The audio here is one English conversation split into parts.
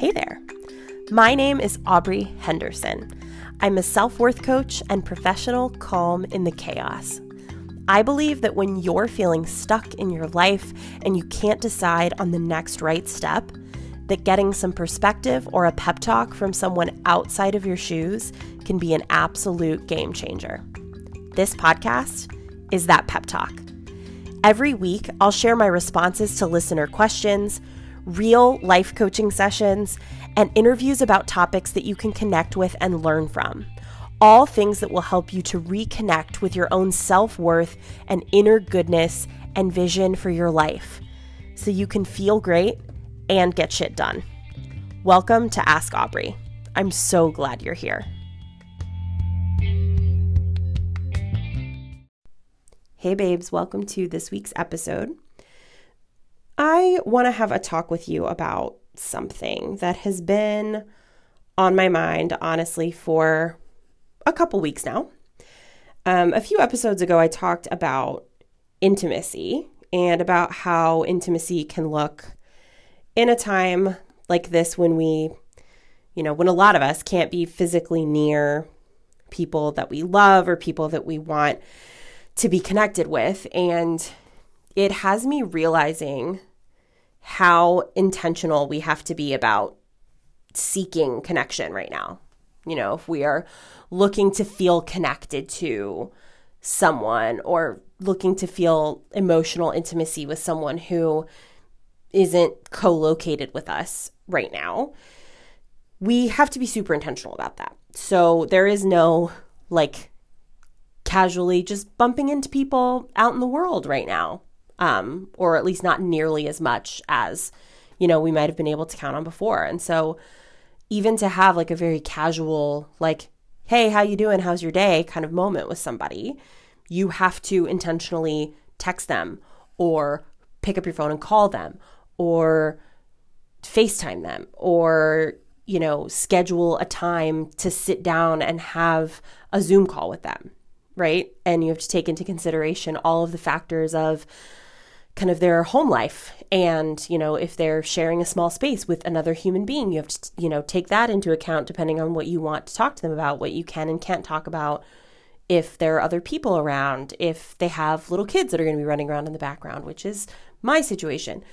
Hey there. My name is Aubrey Henderson. I'm a self worth coach and professional calm in the chaos. I believe that when you're feeling stuck in your life and you can't decide on the next right step, that getting some perspective or a pep talk from someone outside of your shoes can be an absolute game changer. This podcast is that pep talk. Every week, I'll share my responses to listener questions, real life coaching sessions, and interviews about topics that you can connect with and learn from. All things that will help you to reconnect with your own self worth and inner goodness and vision for your life so you can feel great and get shit done. Welcome to Ask Aubrey. I'm so glad you're here. Hey, babes, welcome to this week's episode. I want to have a talk with you about something that has been on my mind, honestly, for a couple weeks now. Um, a few episodes ago, I talked about intimacy and about how intimacy can look in a time like this when we, you know, when a lot of us can't be physically near people that we love or people that we want to be connected with. And it has me realizing how intentional we have to be about seeking connection right now. You know, if we are looking to feel connected to someone or looking to feel emotional intimacy with someone who isn't co located with us right now, we have to be super intentional about that. So there is no like casually just bumping into people out in the world right now um, or at least not nearly as much as you know we might have been able to count on before. And so even to have like a very casual like hey how you doing? How's your day? kind of moment with somebody you have to intentionally text them or pick up your phone and call them or FaceTime them or you know schedule a time to sit down and have a Zoom call with them right? And you have to take into consideration all of the factors of kind of their home life. And you know if they're sharing a small space with another human being you have to you know take that into account depending on what you want to talk to them about what you can and can't talk about if there are other people around if they have little kids that are going to be running around in the background which is my situation.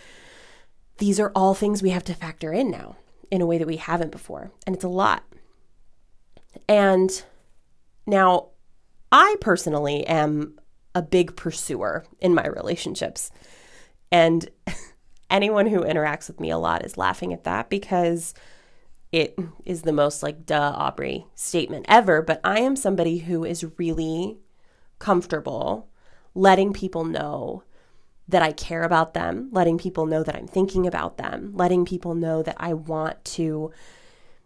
These are all things we have to factor in now in a way that we haven't before and it's a lot. And now i personally am a big pursuer in my relationships. And anyone who interacts with me a lot is laughing at that because it is the most like duh Aubrey statement ever. But I am somebody who is really comfortable letting people know that I care about them, letting people know that I'm thinking about them, letting people know that I want to,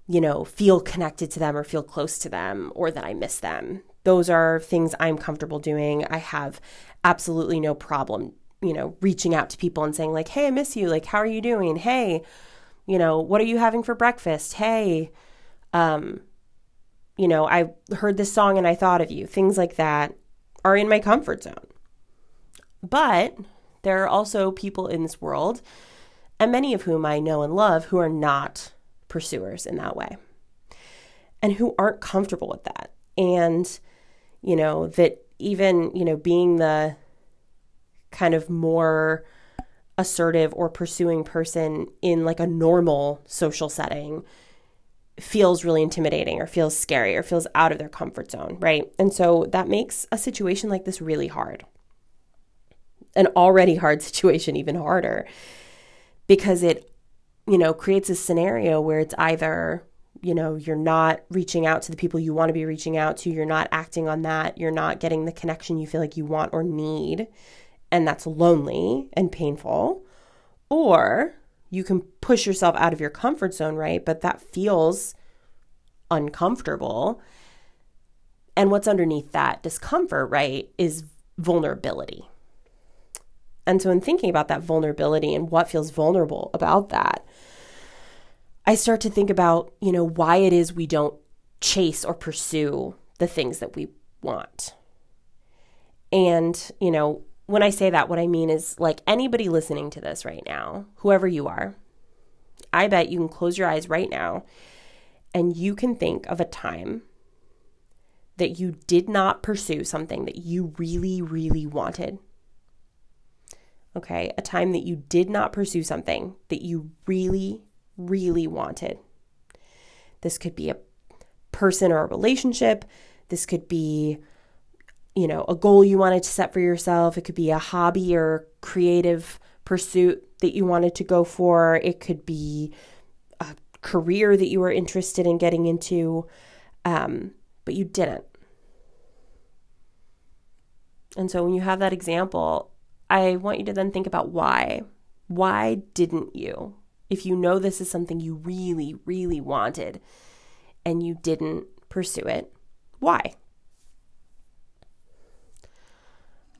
you know, feel connected to them or feel close to them or that I miss them, those are things I'm comfortable doing. I have absolutely no problem, you know, reaching out to people and saying, like, hey, I miss you. Like, how are you doing? Hey, you know, what are you having for breakfast? Hey, um, you know, I heard this song and I thought of you. Things like that are in my comfort zone. But there are also people in this world, and many of whom I know and love, who are not pursuers in that way and who aren't comfortable with that. And you know, that even, you know, being the kind of more assertive or pursuing person in like a normal social setting feels really intimidating or feels scary or feels out of their comfort zone, right? And so that makes a situation like this really hard. An already hard situation even harder because it, you know, creates a scenario where it's either you know, you're not reaching out to the people you want to be reaching out to, you're not acting on that, you're not getting the connection you feel like you want or need, and that's lonely and painful. Or you can push yourself out of your comfort zone, right? But that feels uncomfortable. And what's underneath that discomfort, right, is vulnerability. And so, in thinking about that vulnerability and what feels vulnerable about that, I start to think about, you know, why it is we don't chase or pursue the things that we want. And, you know, when I say that, what I mean is like anybody listening to this right now, whoever you are, I bet you can close your eyes right now and you can think of a time that you did not pursue something that you really, really wanted. Okay, a time that you did not pursue something that you really, really wanted. This could be a person or a relationship. This could be, you know, a goal you wanted to set for yourself. It could be a hobby or creative pursuit that you wanted to go for. It could be a career that you were interested in getting into, um, but you didn't. And so when you have that example, I want you to then think about why. Why didn't you? If you know this is something you really, really wanted and you didn't pursue it, why?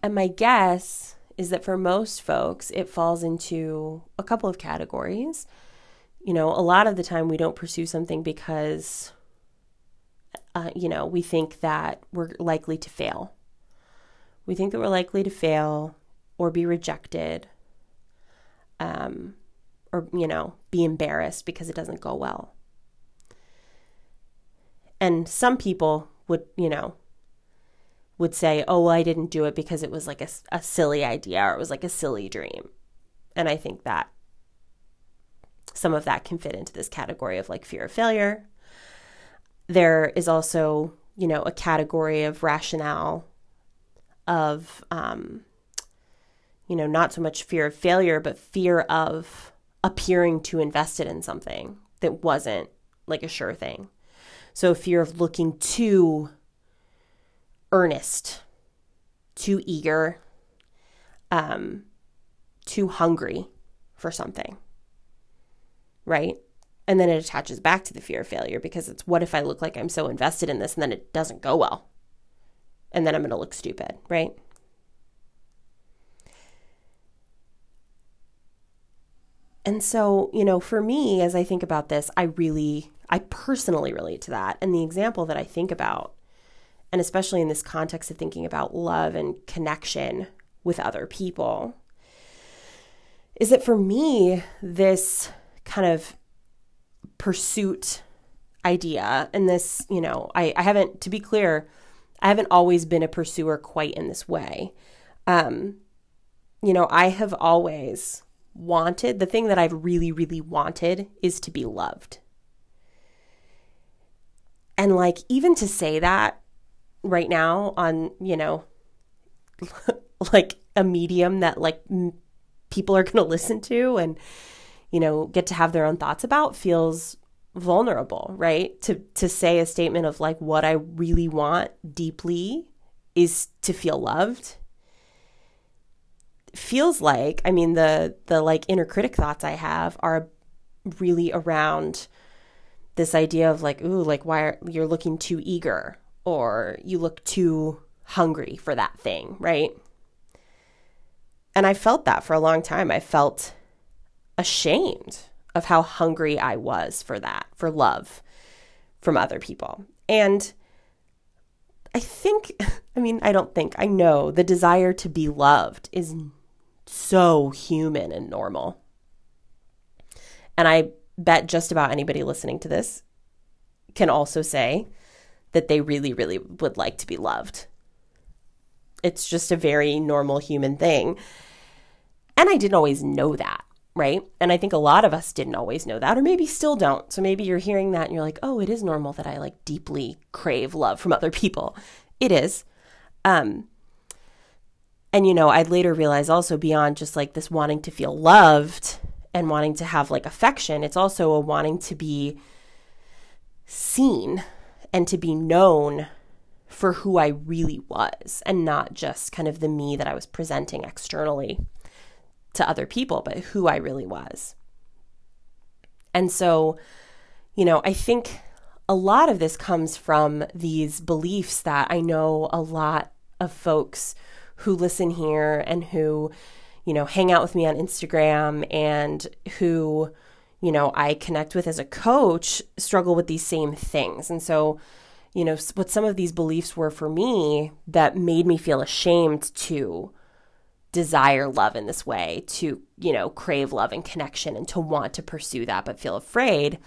And my guess is that for most folks, it falls into a couple of categories. You know, a lot of the time we don't pursue something because, uh, you know, we think that we're likely to fail we think that we're likely to fail or be rejected um, or, you know, be embarrassed because it doesn't go well. And some people would, you know, would say, oh, well, I didn't do it because it was like a, a silly idea or it was like a silly dream. And I think that some of that can fit into this category of like fear of failure. There is also, you know, a category of rationale of, um, you know, not so much fear of failure, but fear of appearing too invested in something that wasn't like a sure thing. So, fear of looking too earnest, too eager, um, too hungry for something, right? And then it attaches back to the fear of failure because it's what if I look like I'm so invested in this and then it doesn't go well? and then I'm going to look stupid, right? And so, you know, for me, as I think about this, I really, I personally relate to that. And the example that I think about, and especially in this context of thinking about love and connection with other people, is that for me, this kind of pursuit idea and this, you know, I, I haven't, to be clear, I haven't always been a pursuer quite in this way. Um, you know, I have always wanted, the thing that I've really, really wanted is to be loved. And like, even to say that right now on, you know, like a medium that like m- people are going to listen to and, you know, get to have their own thoughts about feels vulnerable, right? To to say a statement of like what I really want deeply is to feel loved. Feels like, I mean the the like inner critic thoughts I have are really around this idea of like, ooh, like why are you're looking too eager or you look too hungry for that thing, right? And I felt that for a long time. I felt ashamed of how hungry I was for that, for love from other people. And I think, I mean, I don't think, I know the desire to be loved is so human and normal. And I bet just about anybody listening to this can also say that they really, really would like to be loved. It's just a very normal human thing. And I didn't always know that right? And I think a lot of us didn't always know that, or maybe still don't. So maybe you're hearing that and you're like, oh, it is normal that I like deeply crave love from other people. It is. Um, and you know, I'd later realize also beyond just like this wanting to feel loved and wanting to have like affection, it's also a wanting to be seen and to be known for who I really was and not just kind of the me that I was presenting externally to other people, but who I really was. And so, you know, I think a lot of this comes from these beliefs that I know a lot of folks who listen here and who, you know, hang out with me on Instagram and who, you know, I connect with as a coach struggle with these same things. And so, you know, what some of these beliefs were for me that made me feel ashamed to desire love in this way, to, you know, crave love and connection and to want to pursue that but feel afraid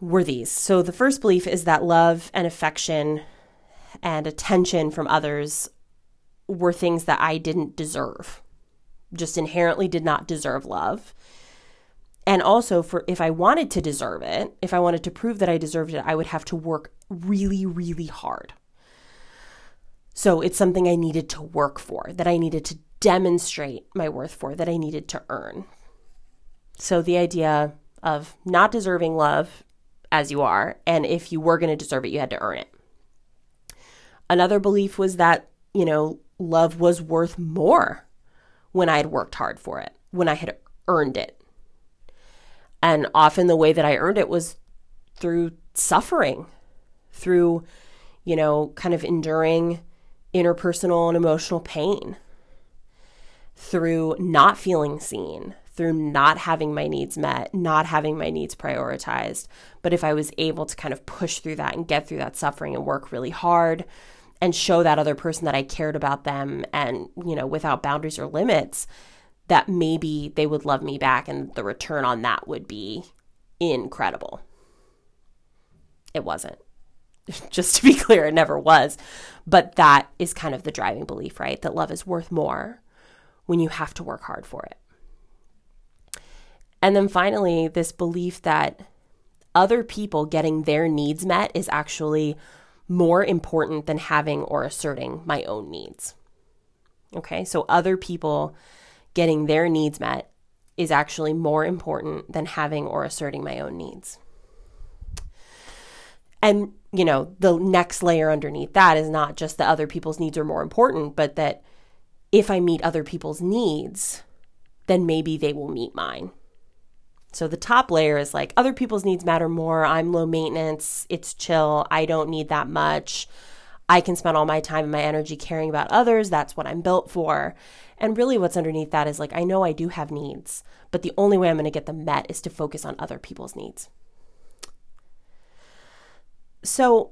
were these. So the first belief is that love and affection and attention from others were things that I didn't deserve. Just inherently did not deserve love. And also for if I wanted to deserve it, if I wanted to prove that I deserved it, I would have to work really really hard. So it's something I needed to work for, that I needed to demonstrate my worth for, that I needed to earn. So the idea of not deserving love as you are, and if you were going to deserve it, you had to earn it. Another belief was that, you know, love was worth more when I had worked hard for it, when I had earned it. And often the way that I earned it was through suffering, through, you know, kind of enduring interpersonal and emotional pain, through not feeling seen, through not having my needs met, not having my needs prioritized. But if I was able to kind of push through that and get through that suffering and work really hard and show that other person that I cared about them and, you know, without boundaries or limits, that maybe they would love me back and the return on that would be incredible. It wasn't. just to be clear, it never was. But that is kind of the driving belief, right? That love is worth more when you have to work hard for it. And then finally, this belief that other people getting their needs met is actually more important than having or asserting my own needs. Okay, so other people getting their needs met is actually more important than having or asserting my own needs. And, you know, the next layer underneath that is not just that other people's needs are more important, but that if I meet other people's needs, then maybe they will meet mine. So the top layer is like other people's needs matter more. I'm low maintenance. It's chill. I don't need that much. I can spend all my time and my energy caring about others. That's what I'm built for. And really, what's underneath that is like, I know I do have needs, but the only way I'm going to get them met is to focus on other people's needs. So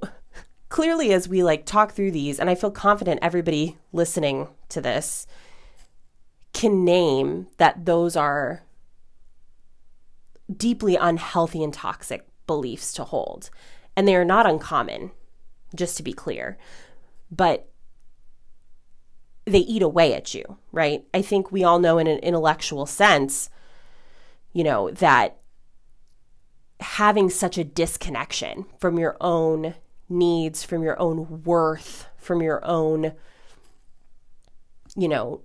clearly, as we like talk through these, and I feel confident everybody listening to this can name that those are deeply unhealthy and toxic beliefs to hold. And they are not uncommon, just to be clear. But they eat away at you, right? I think we all know in an intellectual sense, you know, that having such a disconnection from your own needs, from your own worth, from your own, you know,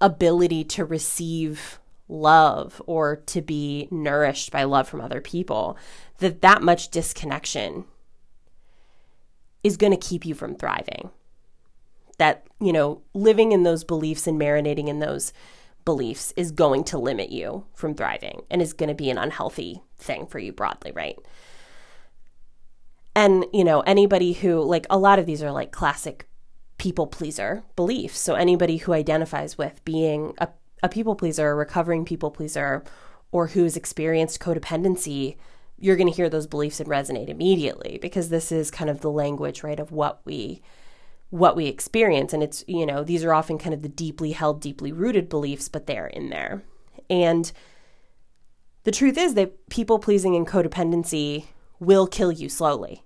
ability to receive love or to be nourished by love from other people, that that much disconnection is going to keep you from thriving. That, you know, living in those beliefs and marinating in those beliefs is going to limit you from thriving and is going to be an unhealthy thing for you broadly, right? And, you know, anybody who, like, a lot of these are like classic people pleaser beliefs. So anybody who identifies with being a, a people pleaser, a recovering people pleaser, or who's experienced codependency, you're going to hear those beliefs and resonate immediately because this is kind of the language, right, of what we what we experience. And it's you know these are often kind of the deeply held deeply rooted beliefs but they're in there. And the truth is that people pleasing and codependency will kill you slowly.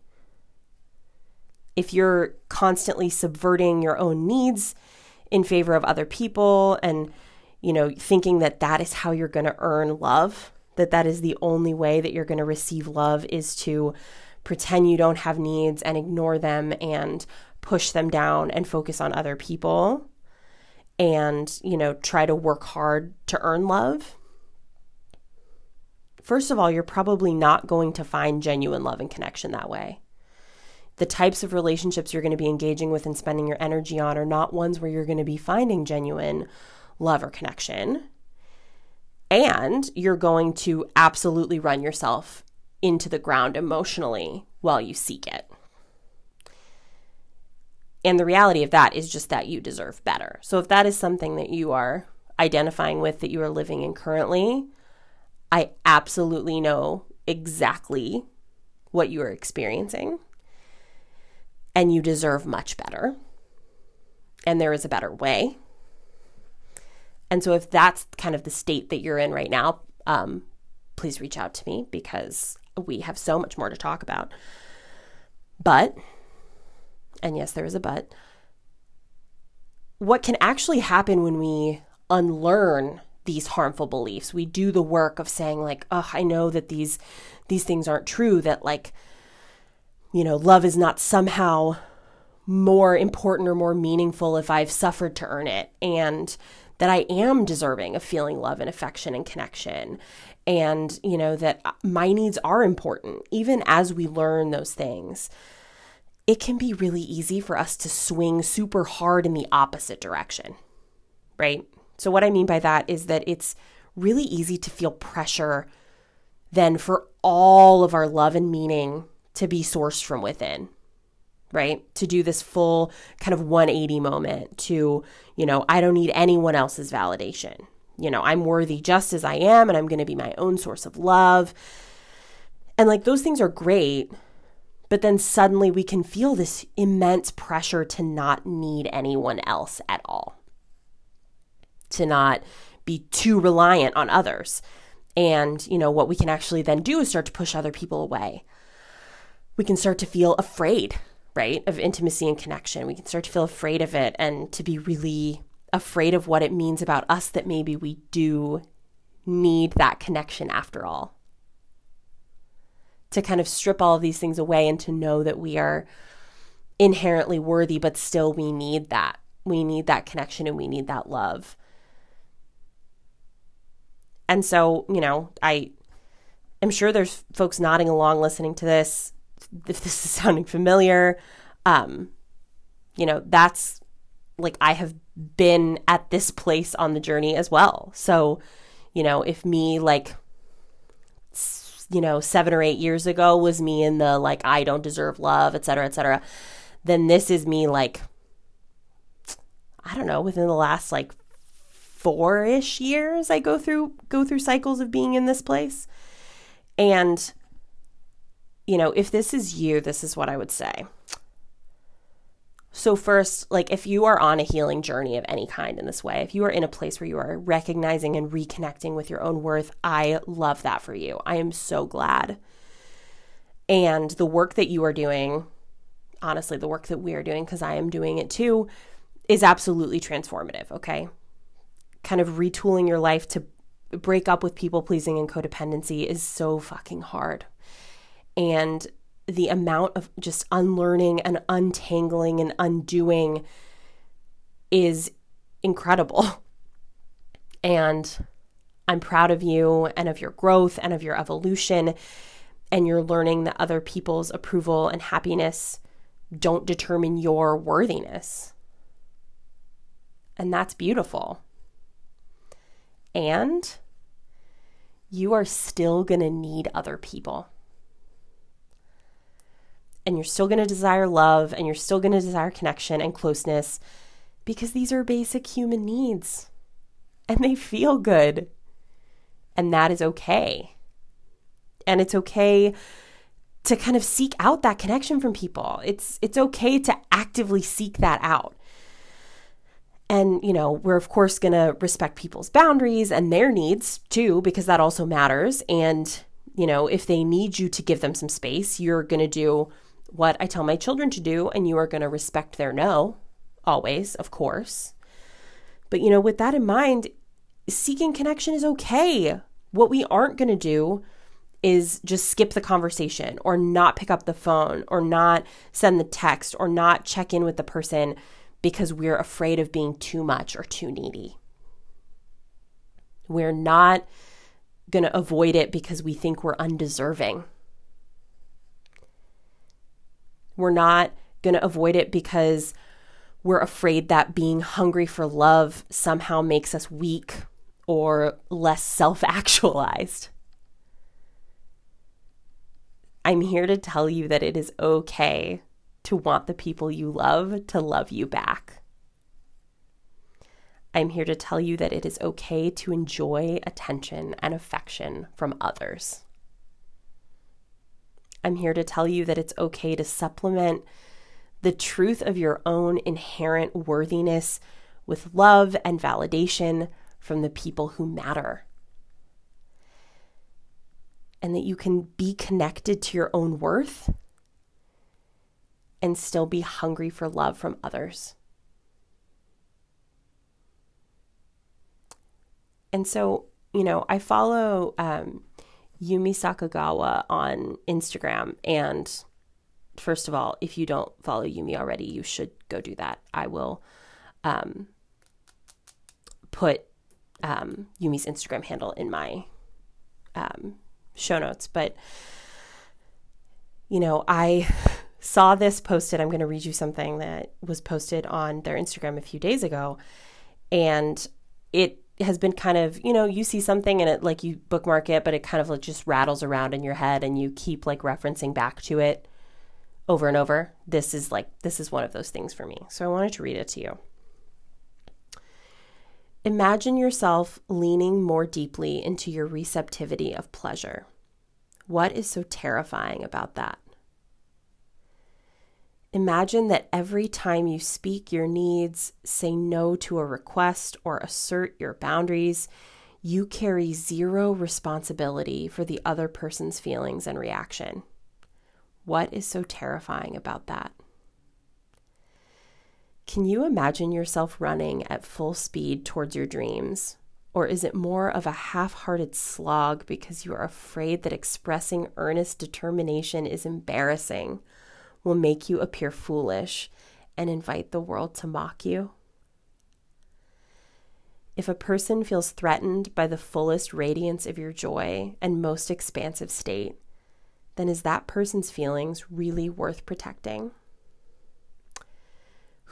If you're constantly subverting your own needs in favor of other people and you know thinking that that is how you're going to earn love that that is the only way that you're going to receive love is to pretend you don't have needs and ignore them and push them down and focus on other people and, you know, try to work hard to earn love, first of all, you're probably not going to find genuine love and connection that way. The types of relationships you're going to be engaging with and spending your energy on are not ones where you're going to be finding genuine love or connection. And you're going to absolutely run yourself into the ground emotionally while you seek it. And the reality of that is just that you deserve better. So if that is something that you are identifying with, that you are living in currently, I absolutely know exactly what you are experiencing. And you deserve much better. And there is a better way. And so, if that's kind of the state that you're in right now, um, please reach out to me because we have so much more to talk about. But, and yes, there is a but, what can actually happen when we unlearn these harmful beliefs we do the work of saying like oh i know that these these things aren't true that like you know love is not somehow more important or more meaningful if i've suffered to earn it and that i am deserving of feeling love and affection and connection. And you know that my needs are important even as we learn those things. It can be really easy for us to swing super hard in the opposite direction, right? So, what I mean by that is that it's really easy to feel pressure then for all of our love and meaning to be sourced from within, right? To do this full kind of 180 moment to, you know, I don't need anyone else's validation. You know, I'm worthy just as I am and I'm going to be my own source of love. And like those things are great, but then suddenly we can feel this immense pressure to not need anyone else at all, to not be too reliant on others. And, you know, what we can actually then do is start to push other people away. We can start to feel afraid, right, of intimacy and connection. We can start to feel afraid of it and to be really afraid of what it means about us that maybe we do need that connection after all to kind of strip all of these things away and to know that we are inherently worthy, but still we need that. We need that connection and we need that love. And so, you know, I am sure there's folks nodding along listening to this. If this is sounding familiar, um, you know, that's like I have been at this place on the journey as well. So, you know, if me like you know, seven or eight years ago was me in the like, I don't deserve love, et cetera, et cetera, then this is me like, I don't know, within the last like four ish years, I go through, go through cycles of being in this place. And, you know, if this is you, this is what I would say. So, first, like if you are on a healing journey of any kind in this way, if you are in a place where you are recognizing and reconnecting with your own worth, I love that for you. I am so glad. And the work that you are doing, honestly, the work that we are doing, because I am doing it too, is absolutely transformative, okay? Kind of retooling your life to break up with people pleasing and codependency is so fucking hard. And the amount of just unlearning and untangling and undoing is incredible. And I'm proud of you and of your growth and of your evolution. And you're learning that other people's approval and happiness don't determine your worthiness. And that's beautiful. And you are still going to need other people and you're still going to desire love and you're still going to desire connection and closeness because these are basic human needs and they feel good. And that is okay. And it's okay to kind of seek out that connection from people. It's it's okay to actively seek that out. And, you know, we're of course going to respect people's boundaries and their needs too because that also matters and, you know, if they need you to give them some space, you're going to do what I tell my children to do, and you are going to respect their no, always, of course. But, you know, with that in mind, seeking connection is okay. What we aren't going to do is just skip the conversation or not pick up the phone or not send the text or not check in with the person because we're afraid of being too much or too needy. We're not going to avoid it because we think we're undeserving. We're not going to avoid it because we're afraid that being hungry for love somehow makes us weak or less self actualized. I'm here to tell you that it is okay to want the people you love to love you back. I'm here to tell you that it is okay to enjoy attention and affection from others. I'm here to tell you that it's okay to supplement the truth of your own inherent worthiness with love and validation from the people who matter. And that you can be connected to your own worth and still be hungry for love from others. And so, you know, I follow um, Yumi Sakugawa on Instagram. And first of all, if you don't follow Yumi already, you should go do that. I will um, put um, Yumi's Instagram handle in my um, show notes. But, you know, I saw this posted. I'm going to read you something that was posted on their Instagram a few days ago. And it has been kind of, you know, you see something and it like you bookmark it, but it kind of like just rattles around in your head and you keep like referencing back to it over and over. This is like, this is one of those things for me. So I wanted to read it to you. Imagine yourself leaning more deeply into your receptivity of pleasure. What is so terrifying about that? Imagine that every time you speak your needs, say no to a request, or assert your boundaries, you carry zero responsibility for the other person's feelings and reaction. What is so terrifying about that? Can you imagine yourself running at full speed towards your dreams? Or is it more of a half hearted slog because you are afraid that expressing earnest determination is embarrassing will make you appear foolish and invite the world to mock you? If a person feels threatened by the fullest radiance of your joy and most expansive state, then is that person's feelings really worth protecting?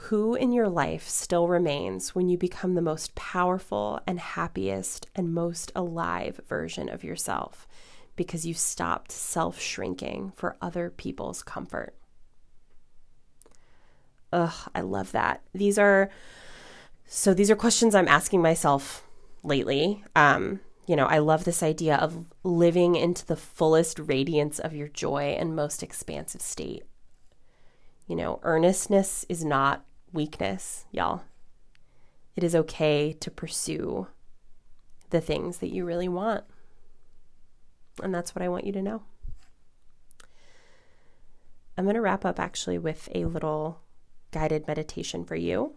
Who in your life still remains when you become the most powerful and happiest and most alive version of yourself because you stopped self shrinking for other people's comfort? Ugh, I love that. These are so these are questions I'm asking myself lately. Um, you know, I love this idea of living into the fullest radiance of your joy and most expansive state. You know, earnestness is not weakness, y'all. It is okay to pursue the things that you really want. And that's what I want you to know. I'm going to wrap up actually with a little guided meditation for you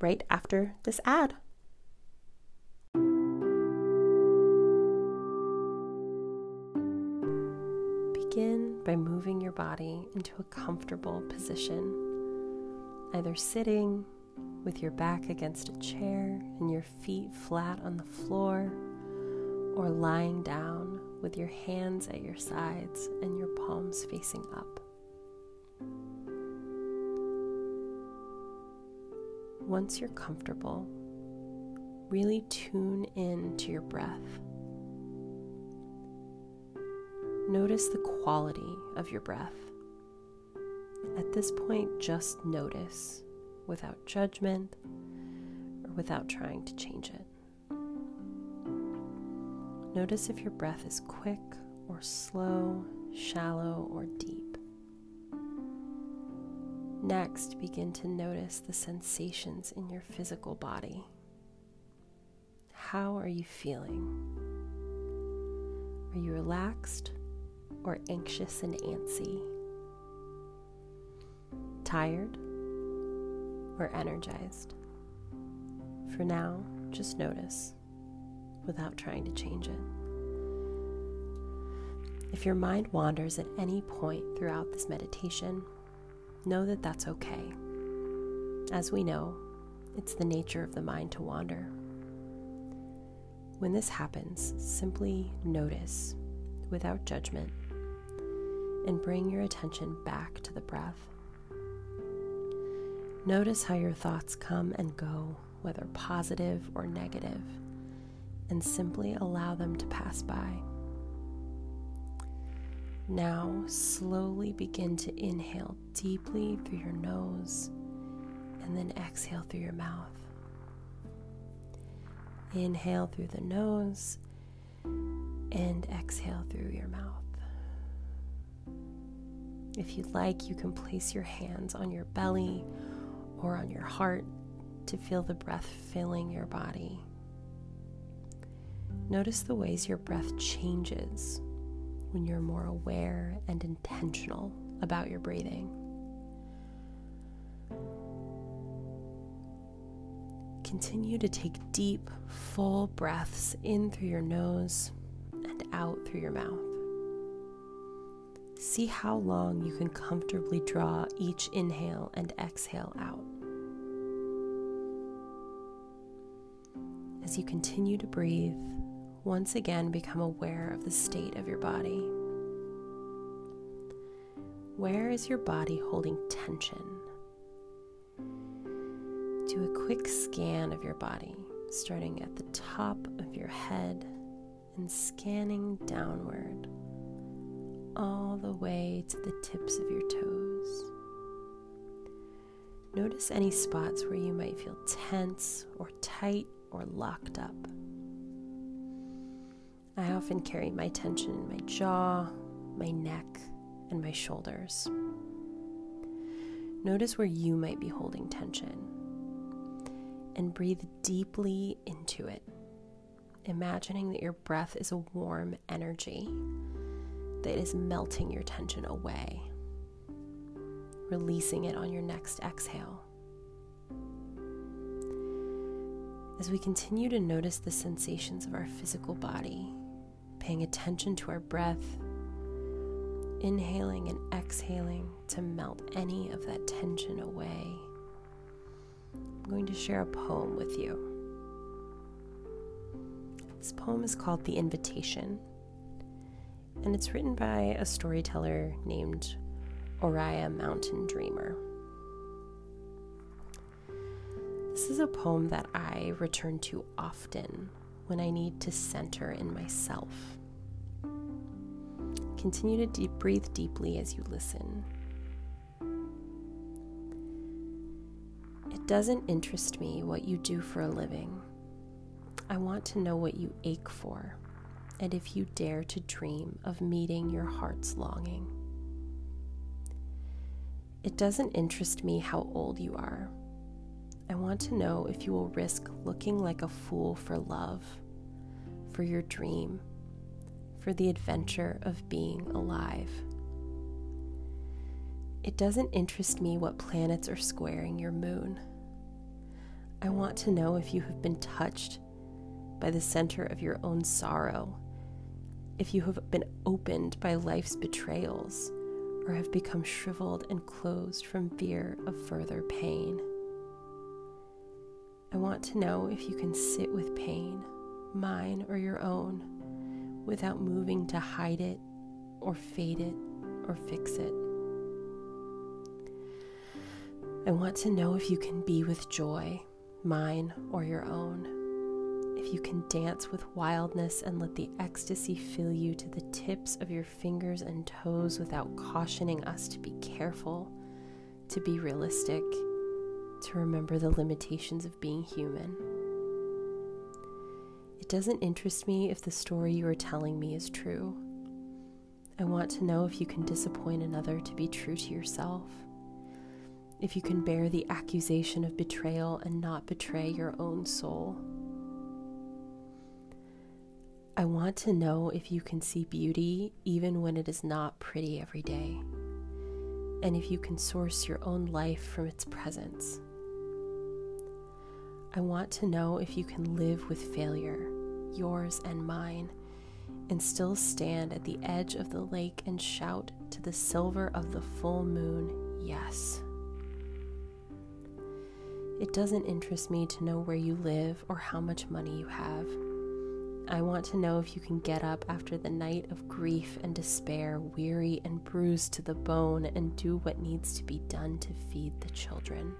right after this ad. Begin by moving your body into a comfortable position, either sitting with your back against a chair and your feet flat on the floor, or lying down with your hands at your sides and your palms facing up. Once you're comfortable, really tune in to your breath. Notice the quality of your breath. At this point, just notice without judgment or without trying to change it. Notice if your breath is quick or slow, shallow or deep. Next, begin to notice the sensations in your physical body. How are you feeling? Are you relaxed or anxious and antsy? Tired or energized? For now, just notice without trying to change it. If your mind wanders at any point throughout this meditation, know that that's okay. As we know, it's the nature of the mind to wander. When this happens, simply notice without judgment and bring your attention back to the breath. Notice how your thoughts come and go, whether positive or negative, and simply allow them to pass by. Now, slowly begin to inhale deeply through your nose and then exhale through your mouth. Inhale through the nose and exhale through your mouth. If you'd like, you can place your hands on your belly or on your heart to feel the breath filling your body Notice the ways your breath changes when you're more aware and intentional about your breathing. Continue to take deep, full breaths in through your nose and out through your mouth. See how long you can comfortably draw each inhale and exhale out. As you continue to breathe, once again become aware of the state of your body. Where is your body holding tension? Do a quick scan of your body, starting at the top of your head and scanning downward all the way to the tips of your toes. Notice any spots where you might feel tense or tight or locked up. I often carry my tension in my jaw, my neck, and my shoulders. Notice where you might be holding tension and breathe deeply into it, imagining that your breath is a warm energy that is melting your tension away, releasing it on your next exhale. As we continue to notice the sensations of our physical body, paying attention to our breath, inhaling and exhaling to melt any of that tension away. I'm going to share a poem with you. This poem is called The Invitation, and it's written by a storyteller named Oriah Mountain Dreamer. This is a poem that I return to often when I need to center in myself. Continue to deep breathe deeply as you listen. It doesn't interest me what you do for a living. I want to know what you ache for, and if you dare to dream of meeting your heart's longing. It doesn't interest me how old you are. I want to know if you will risk looking like a fool for love, for your dream, for the adventure of being alive. It doesn't interest me what planets are squaring your moon. I want to know if you have been touched by the center of your own sorrow, if you have been opened by life's betrayals, or have become shriveled and closed from fear of further pain. I want to know if you can sit with pain, mine or your own, without moving to hide it or fade it or fix it. I want to know if you can be with joy, mine or your own. If you can dance with wildness and let the ecstasy fill you to the tips of your fingers and toes without cautioning us to be careful, to be realistic to remember the limitations of being human. It doesn't interest me if the story you are telling me is true. I want to know if you can disappoint another to be true to yourself. If you can bear the accusation of betrayal and not betray your own soul. I want to know if you can see beauty even when it is not pretty every day, and if you can source your own life from its presence. I want to know if you can live with failure, yours and mine, and still stand at the edge of the lake and shout to the silver of the full moon, yes. It doesn't interest me to know where you live or how much money you have. I want to know if you can get up after the night of grief and despair, weary and bruised to the bone, and do what needs to be done to feed the children.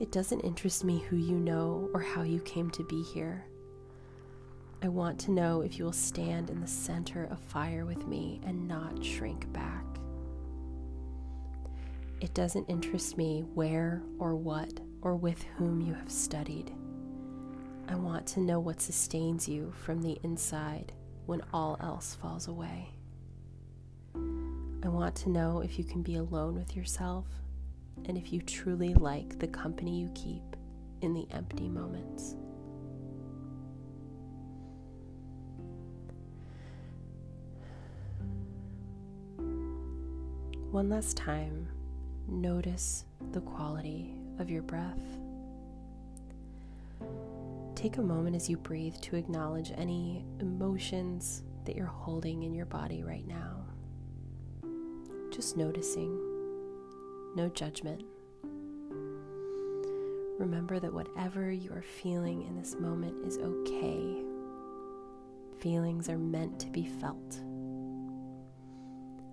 It doesn't interest me who you know or how you came to be here. I want to know if you will stand in the center of fire with me and not shrink back. It doesn't interest me where or what or with whom you have studied. I want to know what sustains you from the inside when all else falls away. I want to know if you can be alone with yourself and if you truly like the company you keep in the empty moments. One last time, notice the quality of your breath. Take a moment as you breathe to acknowledge any emotions that you're holding in your body right now. Just noticing no judgment. Remember that whatever you are feeling in this moment is okay. Feelings are meant to be felt.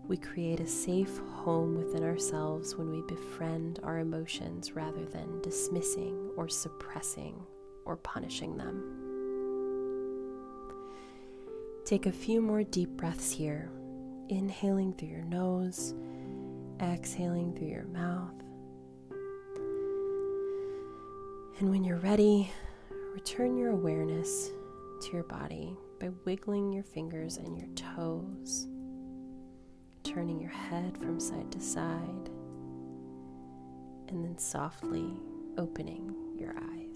We create a safe home within ourselves when we befriend our emotions rather than dismissing or suppressing or punishing them. Take a few more deep breaths here, inhaling through your nose, exhaling through your mouth. And when you're ready, return your awareness to your body by wiggling your fingers and your toes turning your head from side to side, and then softly opening your eyes.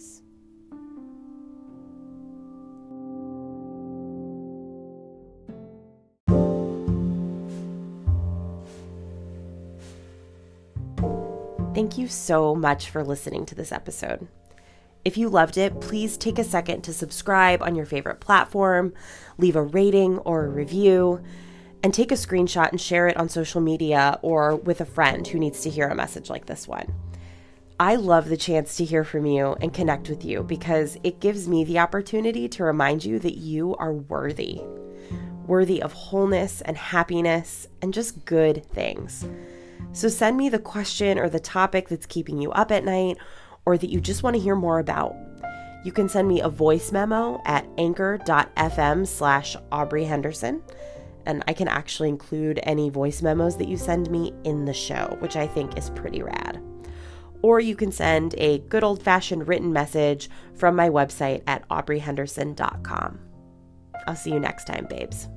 Thank you so much for listening to this episode. If you loved it, please take a second to subscribe on your favorite platform, leave a rating or a review and take a screenshot and share it on social media or with a friend who needs to hear a message like this one. I love the chance to hear from you and connect with you because it gives me the opportunity to remind you that you are worthy, worthy of wholeness and happiness and just good things. So send me the question or the topic that's keeping you up at night or that you just want to hear more about. You can send me a voice memo at anchor.fm slash Aubrey Henderson and I can actually include any voice memos that you send me in the show, which I think is pretty rad. Or you can send a good old fashioned written message from my website at aubreyhenderson.com. I'll see you next time, babes.